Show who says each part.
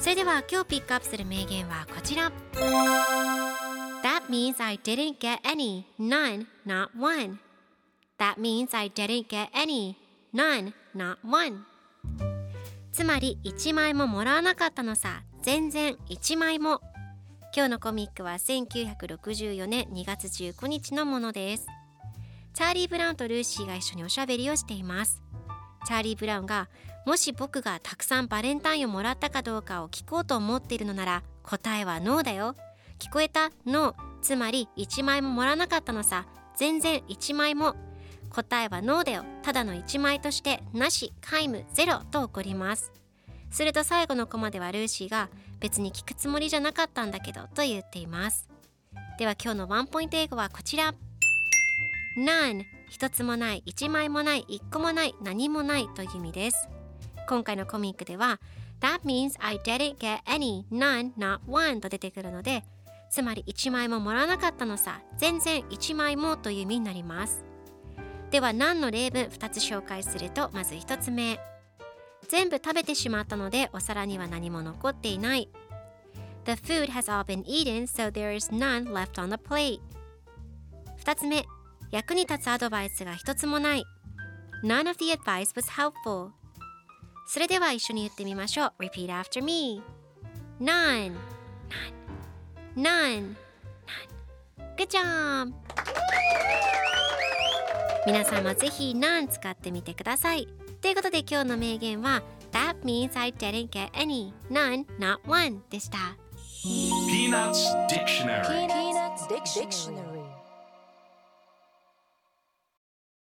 Speaker 1: それでは今日ピックアップする名言はこちら。That means I didn't get any, none, not one. That means I didn't get any, none, not one. つまり1枚ももらわなかったのさ。全然1枚も。今日のコミックは1964年2月19日のものです。チャーリー・ブラウンとルーシーが一緒におしゃべりをしています。チャーリー・ブラウンがもし僕がたくさんバレンタインをもらったかどうかを聞こうと思っているのなら答えはノーだよ。聞こえた？ノー。つまり1枚ももらなかったのさ。全然1枚も。答えはノーだよ。ただの1枚としてなし皆無ゼロと起こります。すると最後のコマではルーシーが別に聞くつもりじゃなかったんだけどと言っています。では今日のワンポイント英語はこちら。None 一つもない。一枚もない。一個もない。何もないという意味です。今回のコミックでは That means I didn't get any, none, not one と出てくるのでつまり1枚ももらわなかったのさ全然1枚もという意味になりますでは何の例文2つ紹介するとまず1つ目全部食べてしまったのでお皿には何も残っていない The food has all been eaten so there is none left on the plate 2つ目役に立つアドバイスが一つもない None of the advice was helpful それでは一緒に言ってみましょう Repeat after me None None None Good job 皆さんもぜひ None 使ってみてくださいということで今日の名言は That means I didn't get any, none, not one でした
Speaker 2: Peanuts Dictionary
Speaker 3: Peanuts Dictionary